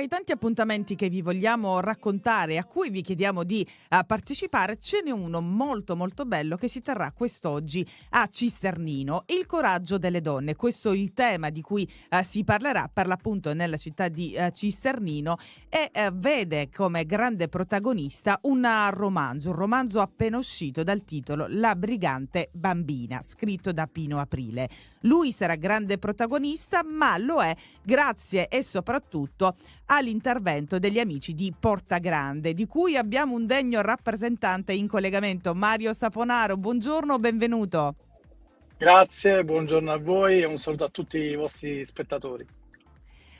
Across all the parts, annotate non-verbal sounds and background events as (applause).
tra i tanti appuntamenti che vi vogliamo raccontare a cui vi chiediamo di uh, partecipare, ce n'è uno molto molto bello che si terrà quest'oggi a Cisternino, il coraggio delle donne. Questo è il tema di cui uh, si parlerà per l'appunto nella città di uh, Cisternino e vede come grande protagonista un romanzo, un romanzo appena uscito dal titolo La brigante bambina, scritto da Pino Aprile. Lui sarà grande protagonista, ma lo è grazie e soprattutto all'intervento degli amici di Porta Grande, di cui abbiamo un degno rappresentante in collegamento, Mario Saponaro. Buongiorno, benvenuto. Grazie, buongiorno a voi e un saluto a tutti i vostri spettatori.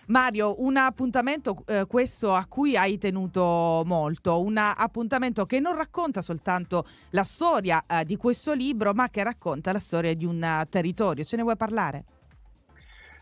Mario, un appuntamento eh, questo a cui hai tenuto molto, un appuntamento che non racconta soltanto la storia eh, di questo libro, ma che racconta la storia di un territorio. Ce ne vuoi parlare?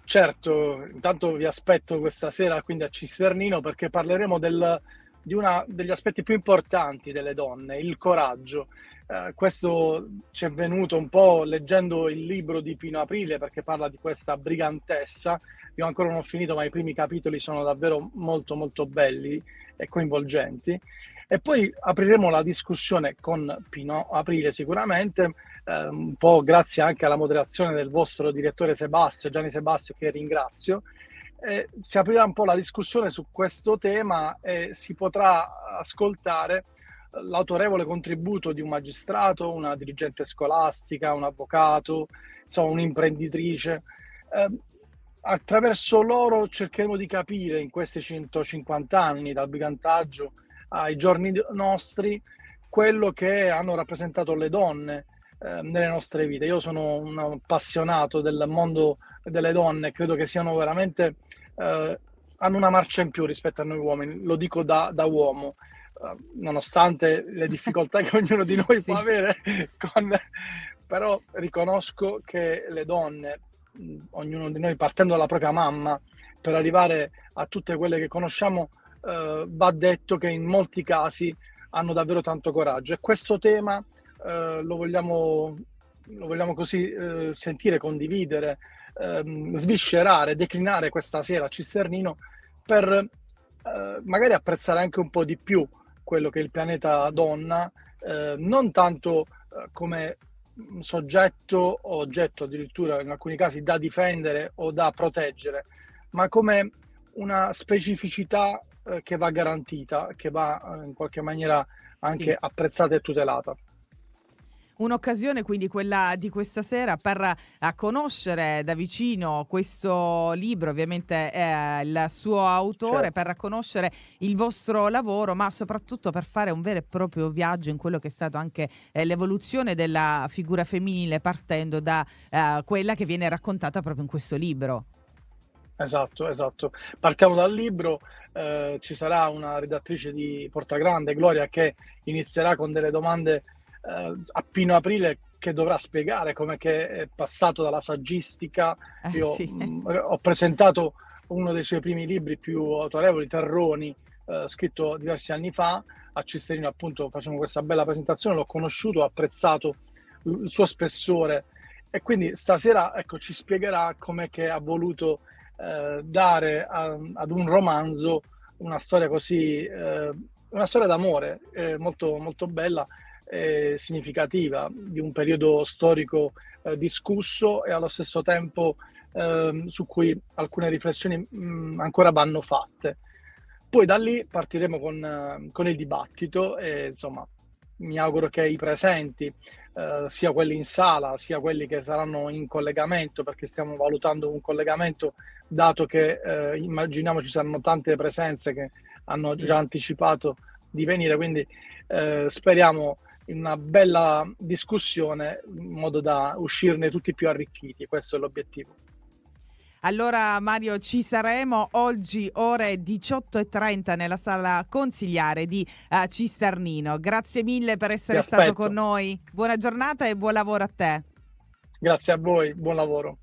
Certo, intanto vi aspetto questa sera quindi a Cisternino perché parleremo del, di uno degli aspetti più importanti delle donne, il coraggio. Eh, questo ci è venuto un po' leggendo il libro di Pino Aprile perché parla di questa brigantessa. Io ancora non ho finito, ma i primi capitoli sono davvero molto molto belli e coinvolgenti. E poi apriremo la discussione con Pino Aprile sicuramente, eh, un po' grazie anche alla moderazione del vostro direttore Sebastio, Gianni Sebastio, che ringrazio. Eh, si aprirà un po' la discussione su questo tema e si potrà ascoltare l'autorevole contributo di un magistrato, una dirigente scolastica, un avvocato, insomma un'imprenditrice. Eh, attraverso loro cercheremo di capire in questi 150 anni dal brigantaggio ai giorni nostri quello che hanno rappresentato le donne eh, nelle nostre vite. Io sono un appassionato del mondo delle donne, credo che siano veramente eh, hanno una marcia in più rispetto a noi uomini, lo dico da, da uomo. Uh, nonostante le difficoltà che ognuno di noi (laughs) sì. può avere, con... però riconosco che le donne, ognuno di noi partendo dalla propria mamma, per arrivare a tutte quelle che conosciamo, eh, va detto che in molti casi hanno davvero tanto coraggio. E questo tema eh, lo, vogliamo, lo vogliamo così eh, sentire, condividere, ehm, sviscerare, declinare questa sera a Cisternino per eh, magari apprezzare anche un po' di più quello che il pianeta donna, eh, non tanto eh, come soggetto o oggetto addirittura in alcuni casi da difendere o da proteggere, ma come una specificità eh, che va garantita, che va eh, in qualche maniera anche sì. apprezzata e tutelata. Un'occasione quindi quella di questa sera per uh, conoscere da vicino questo libro, ovviamente eh, il suo autore, certo. per conoscere il vostro lavoro, ma soprattutto per fare un vero e proprio viaggio in quello che è stato anche eh, l'evoluzione della figura femminile partendo da uh, quella che viene raccontata proprio in questo libro. Esatto, esatto. Partiamo dal libro, eh, ci sarà una redattrice di Portagrande, Gloria, che inizierà con delle domande eh, a Pino Aprile che dovrà spiegare come che è passato dalla saggistica. Eh, Io sì. mh, mm, ho presentato uno dei suoi primi libri più autorevoli, Terroni, eh, scritto diversi anni fa. A Cisterino appunto facciamo questa bella presentazione, l'ho conosciuto, ho apprezzato il suo spessore e quindi stasera ecco, ci spiegherà come che ha voluto eh, dare a, ad un romanzo una storia così, eh, una storia d'amore eh, molto, molto bella e significativa di un periodo storico eh, discusso e allo stesso tempo ehm, su cui alcune riflessioni mh, mm, ancora vanno fatte. Poi da lì partiremo con, eh, con il dibattito e insomma mi auguro che i presenti, eh, sia quelli in sala, sia quelli che saranno in collegamento, perché stiamo valutando un collegamento, dato che eh, immaginiamo ci saranno tante presenze che hanno già anticipato di venire, quindi eh, speriamo in una bella discussione in modo da uscirne tutti più arricchiti, questo è l'obiettivo. Allora Mario ci saremo oggi ore 18.30 nella sala consigliare di uh, Cisternino. Grazie mille per essere stato con noi. Buona giornata e buon lavoro a te. Grazie a voi, buon lavoro.